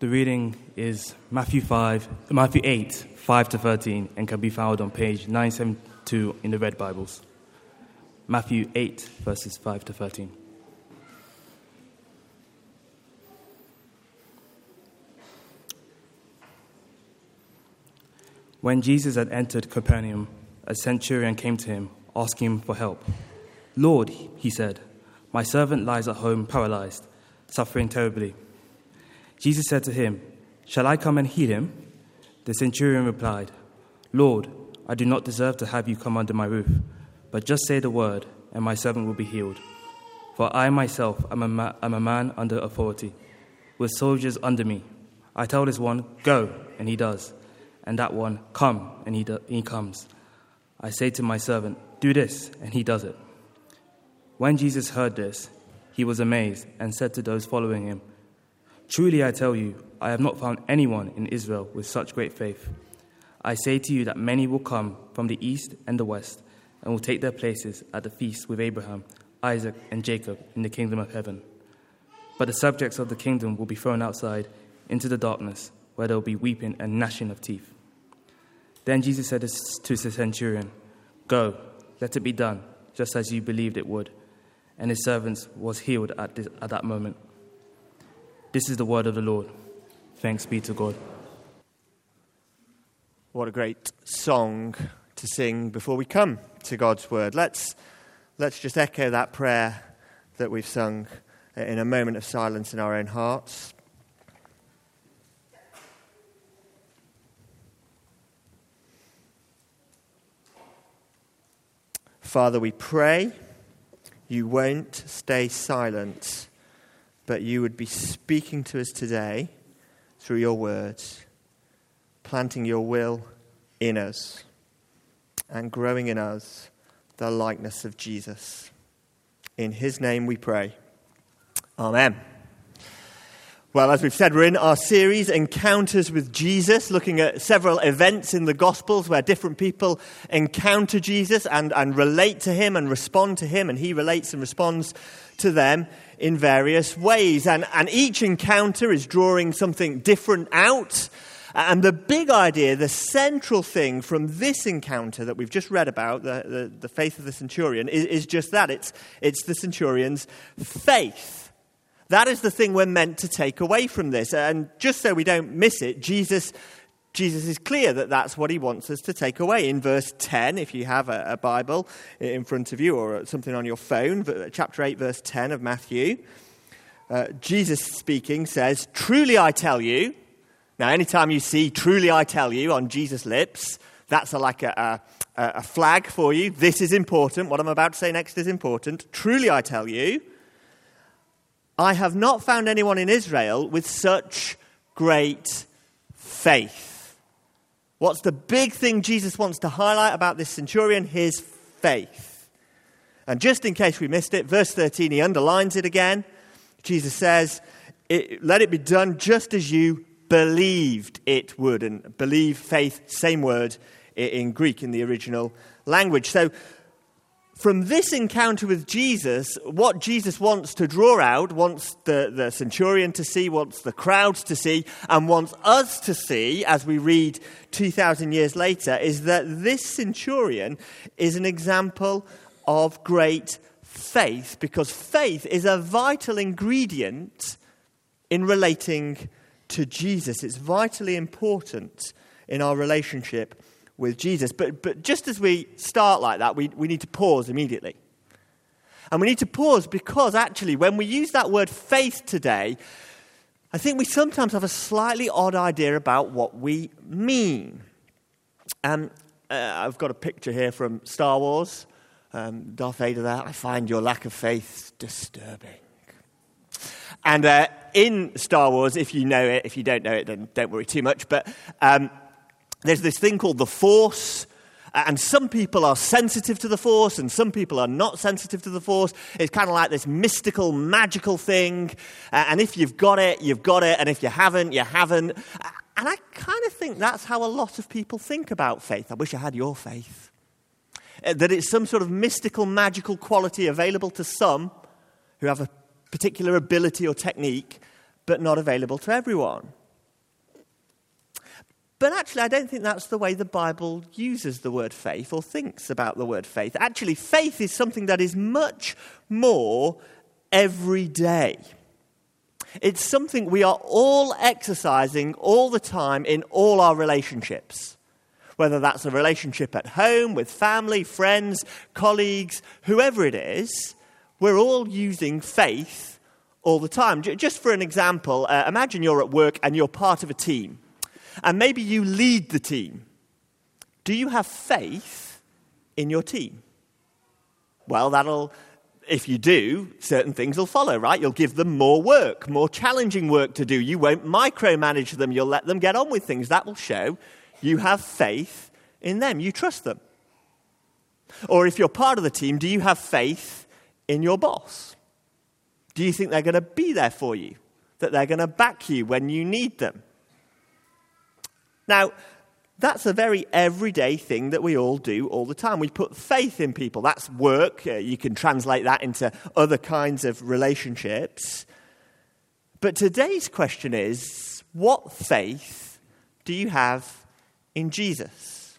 The reading is Matthew 5, Matthew 8, 5 to 13, and can be found on page 972 in the Red Bibles. Matthew 8, verses 5 to 13. When Jesus had entered Capernaum, a centurion came to him, asking him for help. Lord, he said, my servant lies at home paralyzed, suffering terribly. Jesus said to him, Shall I come and heal him? The centurion replied, Lord, I do not deserve to have you come under my roof, but just say the word, and my servant will be healed. For I myself am a, ma- am a man under authority, with soldiers under me. I tell this one, Go, and he does, and that one, Come, and he, do- he comes. I say to my servant, Do this, and he does it. When Jesus heard this, he was amazed and said to those following him, Truly I tell you, I have not found anyone in Israel with such great faith. I say to you that many will come from the east and the west and will take their places at the feast with Abraham, Isaac, and Jacob in the kingdom of heaven. But the subjects of the kingdom will be thrown outside into the darkness, where there will be weeping and gnashing of teeth. Then Jesus said to the centurion, Go, let it be done, just as you believed it would and his servants was healed at, this, at that moment. This is the word of the Lord. Thanks be to God. What a great song to sing before we come to God's word. Let's, let's just echo that prayer that we've sung in a moment of silence in our own hearts. Father, we pray you won't stay silent, but you would be speaking to us today through your words, planting your will in us, and growing in us the likeness of Jesus. In his name we pray. Amen. Well, as we've said, we're in our series, Encounters with Jesus, looking at several events in the Gospels where different people encounter Jesus and, and relate to him and respond to him, and he relates and responds to them in various ways. And, and each encounter is drawing something different out. And the big idea, the central thing from this encounter that we've just read about, the, the, the faith of the centurion, is, is just that it's, it's the centurion's faith. That is the thing we're meant to take away from this. And just so we don't miss it, Jesus, Jesus is clear that that's what he wants us to take away. In verse 10, if you have a, a Bible in front of you or something on your phone, chapter 8, verse 10 of Matthew, uh, Jesus speaking says, Truly I tell you. Now, anytime you see truly I tell you on Jesus' lips, that's a, like a, a, a flag for you. This is important. What I'm about to say next is important. Truly I tell you I have not found anyone in Israel with such great faith. What's the big thing Jesus wants to highlight about this centurion? His faith. And just in case we missed it, verse 13, he underlines it again. Jesus says, Let it be done just as you believed it would. And believe, faith, same word in Greek in the original language. So from this encounter with Jesus, what Jesus wants to draw out, wants the, the centurion to see, wants the crowds to see, and wants us to see as we read 2,000 years later, is that this centurion is an example of great faith, because faith is a vital ingredient in relating to Jesus. It's vitally important in our relationship with Jesus. But, but just as we start like that, we, we need to pause immediately. And we need to pause because actually, when we use that word faith today, I think we sometimes have a slightly odd idea about what we mean. Um, uh, I've got a picture here from Star Wars. Um, Darth Vader there. I find your lack of faith disturbing. And uh, in Star Wars, if you know it, if you don't know it, then don't worry too much. But um, there's this thing called the force. And some people are sensitive to the force, and some people are not sensitive to the force. It's kind of like this mystical, magical thing. And if you've got it, you've got it. And if you haven't, you haven't. And I kind of think that's how a lot of people think about faith. I wish I had your faith. Uh, that it's some sort of mystical, magical quality available to some who have a particular ability or technique, but not available to everyone. But actually, I don't think that's the way the Bible uses the word faith or thinks about the word faith. Actually, faith is something that is much more every day. It's something we are all exercising all the time in all our relationships. Whether that's a relationship at home, with family, friends, colleagues, whoever it is, we're all using faith all the time. Just for an example, uh, imagine you're at work and you're part of a team and maybe you lead the team. Do you have faith in your team? Well, that'll, if you do, certain things will follow, right? You'll give them more work, more challenging work to do. You won't micromanage them, you'll let them get on with things. That will show you have faith in them, you trust them. Or if you're part of the team, do you have faith in your boss? Do you think they're going to be there for you? That they're going to back you when you need them? Now, that's a very everyday thing that we all do all the time. We put faith in people. That's work. Uh, you can translate that into other kinds of relationships. But today's question is what faith do you have in Jesus?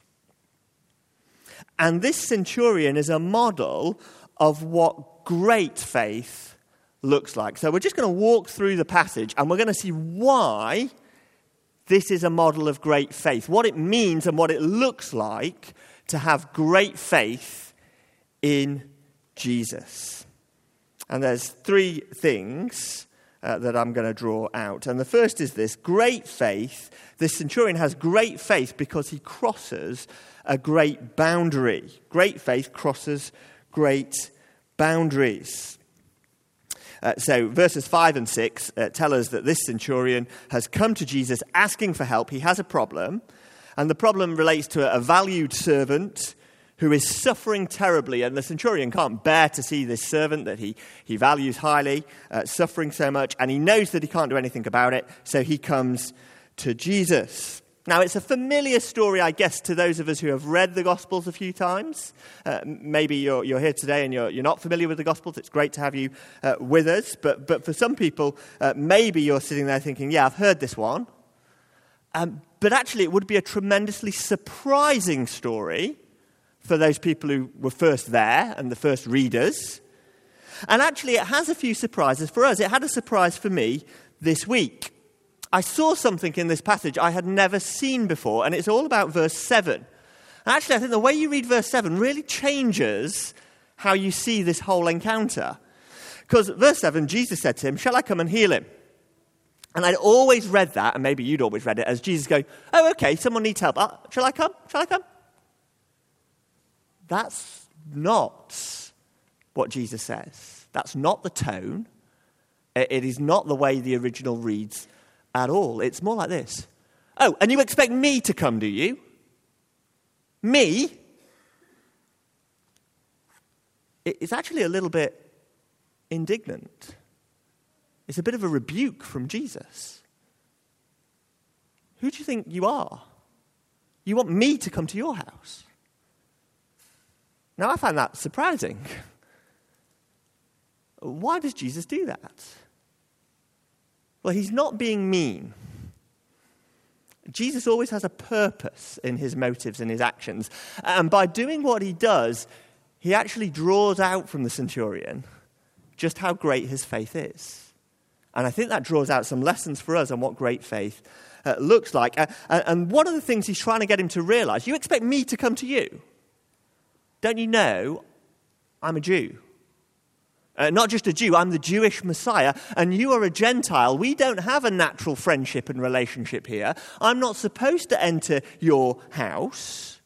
And this centurion is a model of what great faith looks like. So we're just going to walk through the passage and we're going to see why this is a model of great faith. What it means and what it looks like to have great faith in Jesus. And there's three things uh, that I'm going to draw out. And the first is this great faith. This centurion has great faith because he crosses a great boundary. Great faith crosses great boundaries. Uh, so, verses 5 and 6 uh, tell us that this centurion has come to Jesus asking for help. He has a problem, and the problem relates to a valued servant who is suffering terribly. And the centurion can't bear to see this servant that he, he values highly uh, suffering so much, and he knows that he can't do anything about it, so he comes to Jesus. Now, it's a familiar story, I guess, to those of us who have read the Gospels a few times. Uh, maybe you're, you're, here today and you're, you're, not familiar with the Gospels. It's great to have you uh, with us. But, but for some people, uh, maybe you're sitting there thinking, yeah, I've heard this one. Um, but actually, it would be a tremendously surprising story for those people who were first there and the first readers. And actually, it has a few surprises for us. It had a surprise for me this week. I saw something in this passage I had never seen before, and it's all about verse 7. And actually, I think the way you read verse 7 really changes how you see this whole encounter. Because verse 7, Jesus said to him, Shall I come and heal him? And I'd always read that, and maybe you'd always read it, as Jesus going, Oh, okay, someone needs help. Uh, shall I come? Shall I come? That's not what Jesus says. That's not the tone. It is not the way the original reads at all. It's more like this Oh, and you expect me to come, do you? Me? It's actually a little bit indignant. It's a bit of a rebuke from Jesus. Who do you think you are? You want me to come to your house? Now, I find that surprising. Why does Jesus do that? Well, he's not being mean. Jesus always has a purpose in his motives and his actions. And by doing what he does, he actually draws out from the centurion just how great his faith is. And I think that draws out some lessons for us on what great faith uh, looks like. Uh, and one of the things he's trying to get him to realize you expect me to come to you. Don't you know I'm a Jew? Uh, not just a Jew, I'm the Jewish Messiah, and you are a Gentile. We don't have a natural friendship and relationship here. I'm not supposed to enter your house.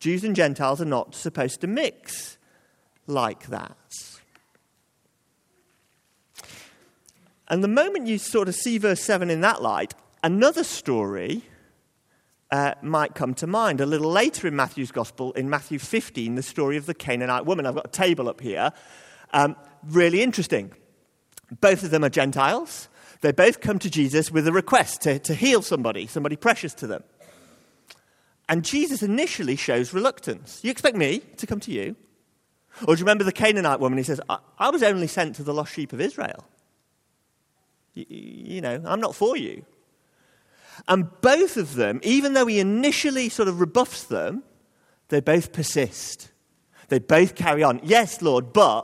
Jews and Gentiles are not supposed to mix like that. And the moment you sort of see verse 7 in that light, another story uh, might come to mind. A little later in Matthew's Gospel, in Matthew 15, the story of the Canaanite woman. I've got a table up here um, really interesting. Both of them are Gentiles. They both come to Jesus with a request to, to heal somebody, somebody precious to them. And Jesus initially shows reluctance. You expect me to come to you? Or do you remember the Canaanite woman? He says, I, I was only sent to the lost sheep of Israel. You, you know, I'm not for you. And both of them, even though he initially sort of rebuffs them, they both persist. They both carry on. Yes, Lord, but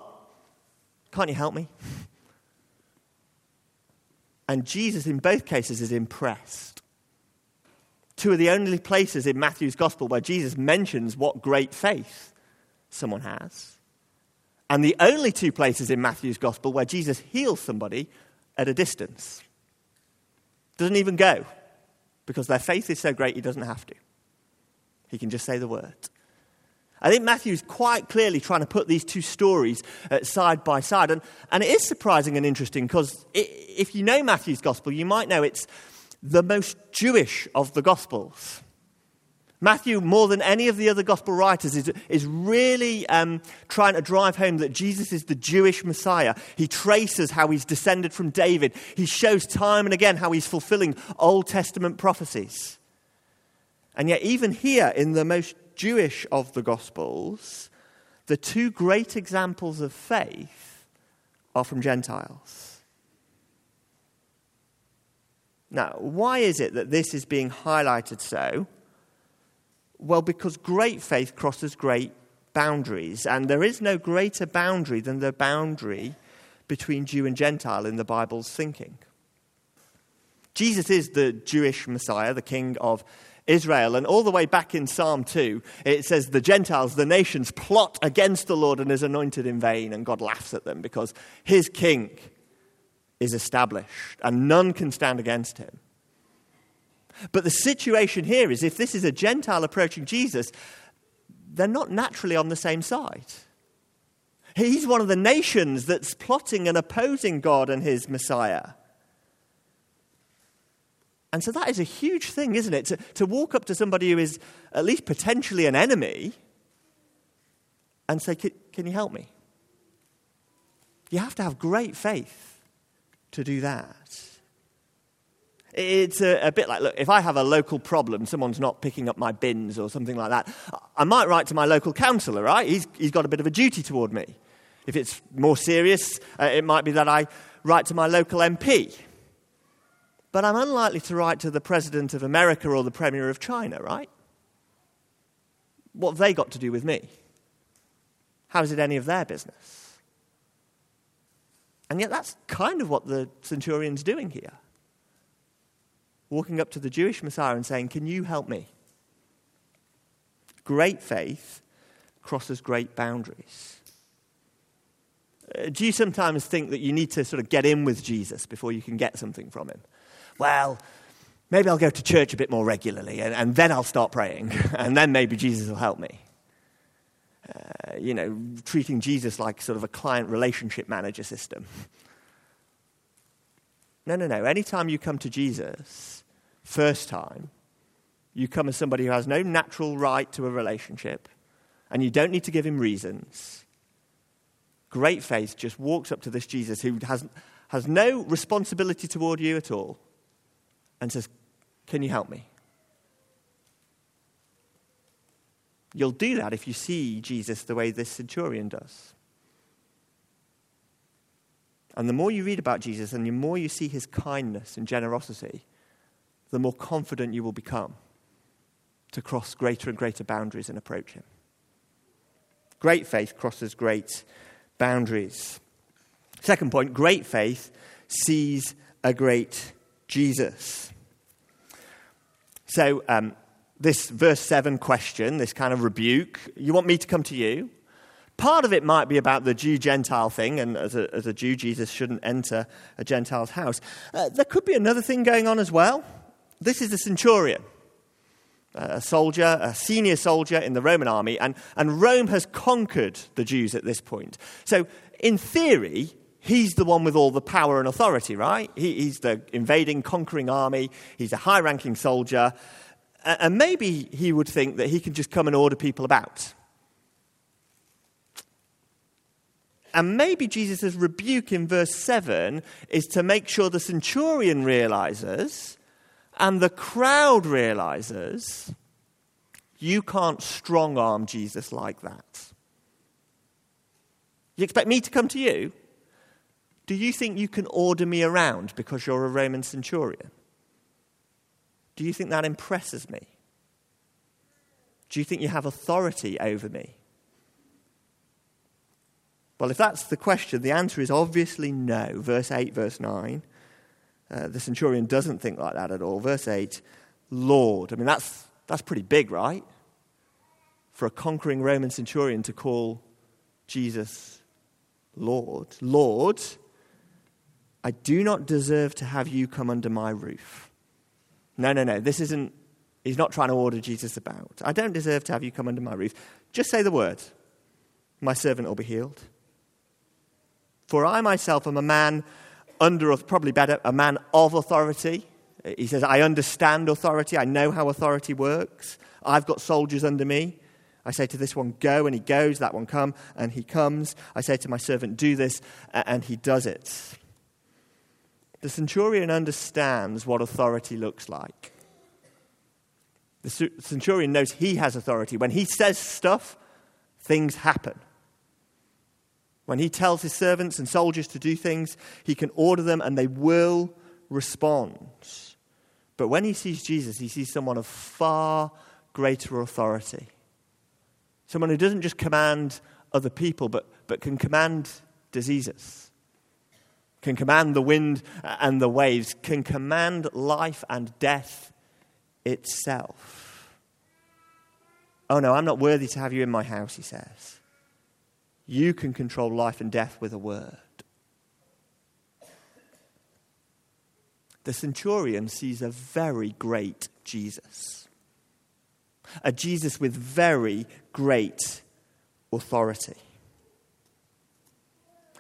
can't you help me? And Jesus, in both cases, is impressed. Two of the only places in Matthew's gospel where Jesus mentions what great faith someone has. And the only two places in Matthew's gospel where Jesus heals somebody at a distance. Doesn't even go because their faith is so great he doesn't have to. He can just say the word. I think Matthew's quite clearly trying to put these two stories uh, side by side. And, and it is surprising and interesting because if you know Matthew's gospel, you might know it's the most Jewish of the gospels. Matthew, more than any of the other gospel writers, is, is really um, trying to drive home that Jesus is the Jewish Messiah. He traces how he's descended from David. He shows time and again how he's fulfilling Old Testament prophecies. And yet, even here in the most Jewish of the Gospels, the two great examples of faith are from Gentiles. Now, why is it that this is being highlighted so? Well, because great faith crosses great boundaries, and there is no greater boundary than the boundary between Jew and Gentile in the Bible's thinking. Jesus is the Jewish Messiah, the King of Israel. And all the way back in Psalm 2, it says, The Gentiles, the nations, plot against the Lord and is anointed in vain, and God laughs at them because his king is established, and none can stand against him. But the situation here is if this is a Gentile approaching Jesus, they're not naturally on the same side. He's one of the nations that's plotting and opposing God and his Messiah. And so that is a huge thing, isn't it? To, to walk up to somebody who is at least potentially an enemy and say, Can you help me? You have to have great faith to do that. It's a, a, bit like, look, if I have a local problem, someone's not picking up my bins or something like that, I might write to my local councillor, right? He's, he's got a bit of a duty toward me. If it's more serious, uh, it might be that I write to my local MP. But I'm unlikely to write to the President of America or the Premier of China, right? What have they got to do with me? How is it any of their business? And yet, that's kind of what the centurion's doing here walking up to the Jewish Messiah and saying, Can you help me? Great faith crosses great boundaries. Uh, do you sometimes think that you need to sort of get in with Jesus before you can get something from him? Well, maybe I'll go to church a bit more regularly and, and then I'll start praying, and then maybe Jesus will help me. Uh, you know, treating Jesus like sort of a client relationship manager system. No, no, no. Anytime you come to Jesus, first time, you come as somebody who has no natural right to a relationship and you don't need to give him reasons. Great faith just walks up to this Jesus who has, has no responsibility toward you at all and says, Can you help me? You'll do that if you see Jesus the way this centurion does. And the more you read about Jesus and the more you see his kindness and generosity, the more confident you will become to cross greater and greater boundaries and approach Him. Great faith crosses great boundaries. Second point great faith sees a great Jesus. So, um, this verse 7 question, this kind of rebuke, you want me to come to you? Part of it might be about the Jew Gentile thing, and as a, as a Jew, Jesus shouldn't enter a Gentile's house. Uh, there could be another thing going on as well. This is a centurion, a soldier, a senior soldier in the Roman army, and, and Rome has conquered the Jews at this point. So, in theory, he's the one with all the power and authority, right? He, he's the invading, conquering army, he's a high ranking soldier, and maybe he would think that he can just come and order people about. And maybe Jesus' rebuke in verse 7 is to make sure the centurion realizes and the crowd realizes you can't strong arm Jesus like that. You expect me to come to you? Do you think you can order me around because you're a Roman centurion? Do you think that impresses me? Do you think you have authority over me? Well, if that's the question, the answer is obviously no. Verse 8, verse 9. Uh, the centurion doesn't think like that at all. Verse 8, Lord. I mean, that's, that's pretty big, right? For a conquering Roman centurion to call Jesus Lord. Lord, I do not deserve to have you come under my roof. No, no, no. This isn't, he's not trying to order Jesus about. I don't deserve to have you come under my roof. Just say the word. My servant will be healed. For I myself am a man under, probably better, a man of authority. He says, I understand authority. I know how authority works. I've got soldiers under me. I say to this one, go, and he goes. That one, come, and he comes. I say to my servant, do this, and he does it. The centurion understands what authority looks like. The centurion knows he has authority. When he says stuff, things happen. When he tells his servants and soldiers to do things, he can order them and they will respond. But when he sees Jesus, he sees someone of far greater authority. Someone who doesn't just command other people, but, but can command diseases, can command the wind and the waves, can command life and death itself. Oh no, I'm not worthy to have you in my house, he says. You can control life and death with a word. The centurion sees a very great Jesus, a Jesus with very great authority.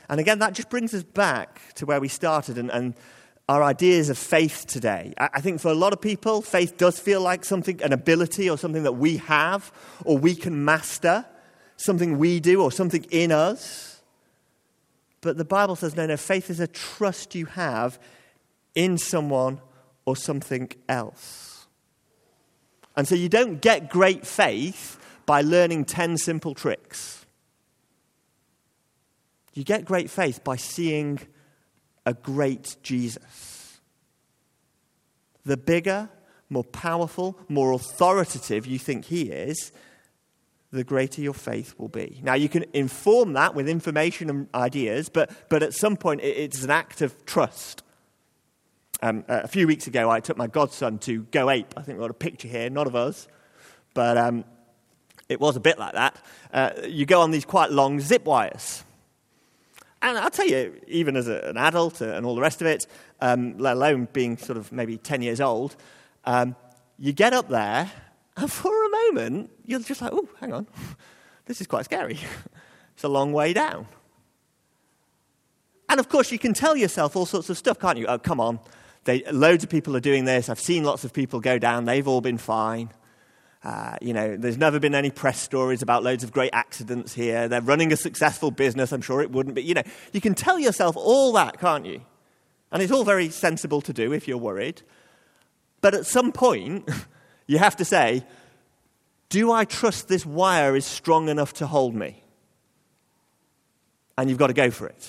And again, that just brings us back to where we started and, and our ideas of faith today. I, I think for a lot of people, faith does feel like something, an ability or something that we have or we can master something we do or something in us. But the Bible says, no, no, faith is a trust you have in someone or something else. And so you don't get great faith by learning 10 simple tricks. You get great faith by seeing a great Jesus. The bigger, more powerful, more authoritative you think he is, the greater your faith will be. Now, you can inform that with information and ideas, but, but at some point, it's an act of trust. Um, a few weeks ago, I took my godson to Go Ape. I think we've got a picture here, not of us, but um, it was a bit like that. Uh, you go on these quite long zip wires. And I'll tell you, even as a, an adult and all the rest of it, um, let alone being sort of maybe 10 years old, um, you get up there and for a moment, you're just like, oh, hang on, this is quite scary. it's a long way down. And of course, you can tell yourself all sorts of stuff, can't you? Oh, come on. They, loads of people are doing this. I've seen lots of people go down. They've all been fine. Uh, you know, there's never been any press stories about loads of great accidents here. They're running a successful business. I'm sure it wouldn't be. You know, you can tell yourself all that, can't you? And it's all very sensible to do if you're worried. But at some point, You have to say, Do I trust this wire is strong enough to hold me? And you've got to go for it.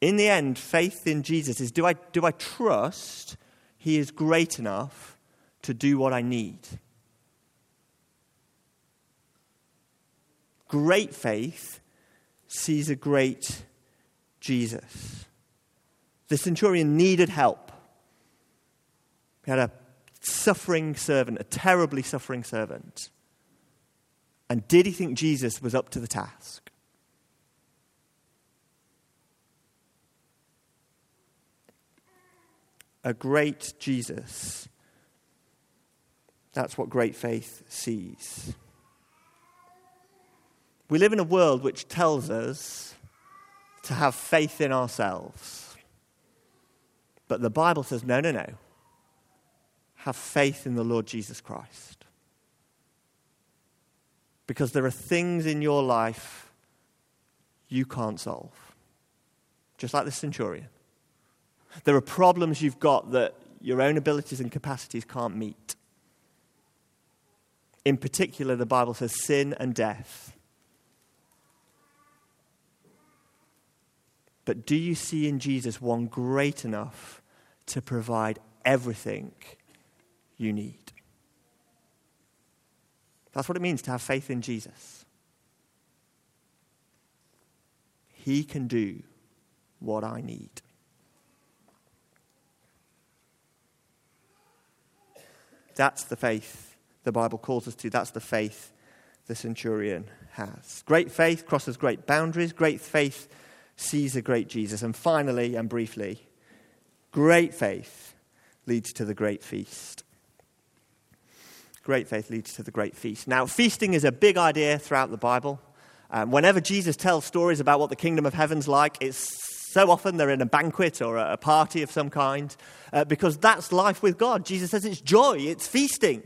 In the end, faith in Jesus is do I, do I trust He is great enough to do what I need? Great faith sees a great Jesus. The centurion needed help. He had a suffering servant, a terribly suffering servant. And did he think Jesus was up to the task? A great Jesus. That's what great faith sees. We live in a world which tells us to have faith in ourselves. But the Bible says, no, no, no. Have faith in the Lord Jesus Christ. Because there are things in your life you can't solve. Just like the centurion. There are problems you've got that your own abilities and capacities can't meet. In particular, the Bible says sin and death. But do you see in Jesus one great enough to provide everything you need? That's what it means to have faith in Jesus. He can do what I need. That's the faith the Bible calls us to. That's the faith the centurion has. Great faith crosses great boundaries. Great faith sees a great Jesus. And finally and briefly, great faith leads to the great feast. Great faith leads to the great feast. Now, feasting is a big idea throughout the Bible. Um, whenever Jesus tells stories about what the kingdom of heaven's like, it's so often they're in a banquet or a party of some kind uh, because that's life with God. Jesus says it's joy, it's feasting.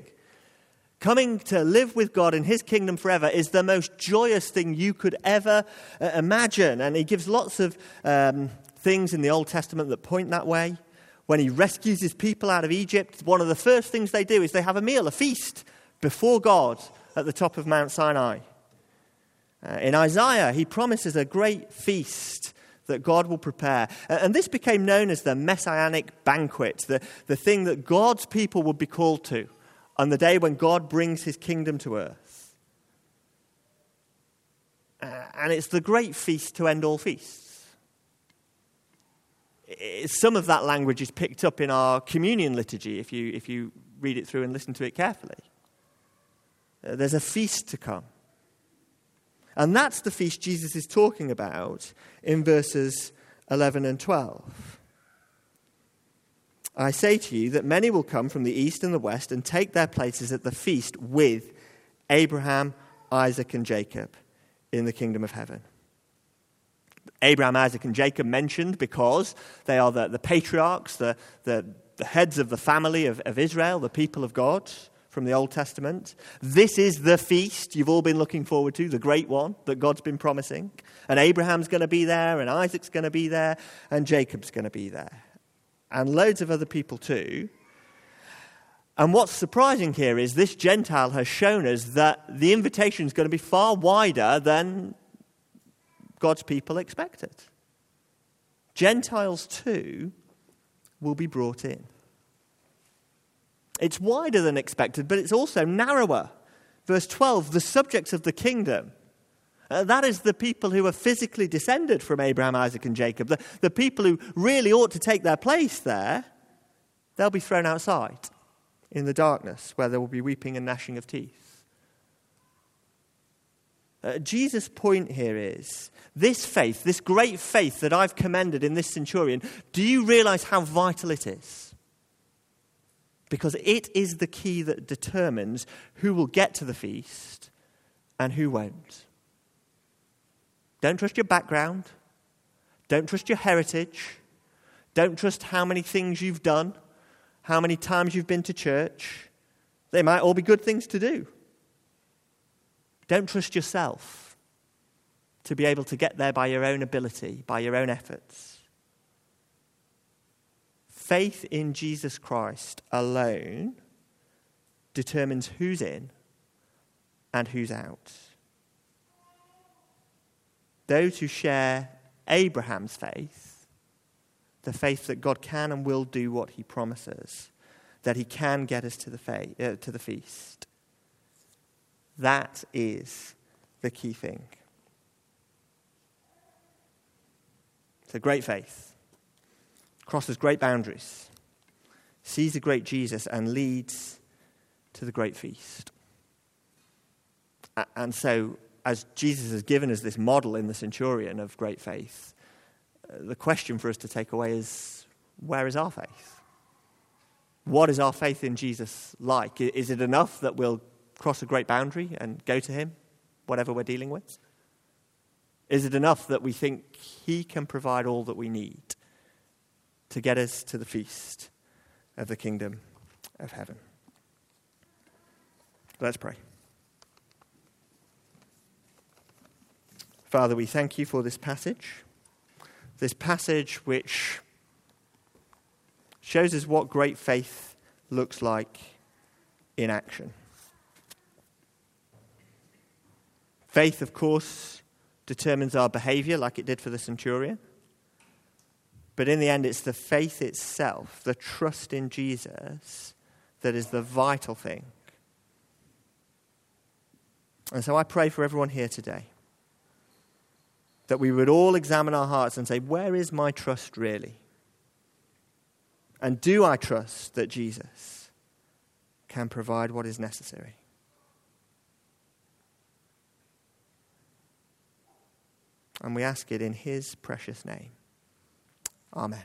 Coming to live with God in His kingdom forever is the most joyous thing you could ever uh, imagine. And He gives lots of um, things in the Old Testament that point that way. When He rescues His people out of Egypt, one of the first things they do is they have a meal, a feast, before God at the top of Mount Sinai. Uh, in Isaiah, He promises a great feast that God will prepare. And this became known as the messianic banquet, the, the thing that God's people would be called to on the day when God brings his kingdom to earth. Uh, and it's the great feast to end all feasts. Some of that language is picked up in our communion liturgy if you, if you read it through and listen to it carefully. Uh, there's a feast to come. And that's the feast Jesus is talking about in verses 11 and 12. I say to you that many will come from the east and the west and take their places at the feast with Abraham, Isaac, and Jacob in the kingdom of heaven. Abraham, Isaac, and Jacob mentioned because they are the, the patriarchs, the, the, the heads of the family of, of Israel, the people of God from the Old Testament. This is the feast you've all been looking forward to, the great one that God's been promising. And Abraham's going to be there, and Isaac's going to be there, and Jacob's going to be there and loads of other people too. And what's surprising here is this Gentile has shown us that the invitation is going to be far wider than God's people expect it. Gentiles too will be brought in. It's wider than expected, but it's also narrower. Verse 12 the subjects of the kingdom uh, that is the people who are physically descended from Abraham, Isaac, and Jacob. The, the people who really ought to take their place there, they'll be thrown outside in the darkness where there will be weeping and gnashing of teeth. Uh, Jesus' point here is this faith, this great faith that I've commended in this centurion, do you realize how vital it is? Because it is the key that determines who will get to the feast and who won't. Don't trust your background. Don't trust your heritage. Don't trust how many things you've done, how many times you've been to church. They might all be good things to do. Don't trust yourself to be able to get there by your own ability, by your own efforts. Faith in Jesus Christ alone determines who's in and who's out those who share Abraham's faith, the faith that God can and will do what he promises, that he can get us to the, fa- uh, to the feast. That is the key thing. A great faith, crosses great boundaries, sees the great Jesus, and leads to the great feast. And so as Jesus has given us this model in the centurion of great faith, uh, the question for us to take away is where is our faith? What is our faith in Jesus like? Is it enough that we'll cross a great boundary and go to Him, whatever we're dealing with? Is it enough that we think He can provide all that we need to get us to the feast of the kingdom of heaven? Let's pray. Father, we thank you for this passage, this passage which shows us what great faith looks like in action. Faith, of course, determines our behavior like it did for the centurion. But in the end, it's the faith itself, the trust in Jesus, that is the vital thing. And so I pray for everyone here today that we would all examine our hearts and say, Where is my trust really? And do I trust that Jesus can provide what is necessary? And we ask it in his precious name. Amen.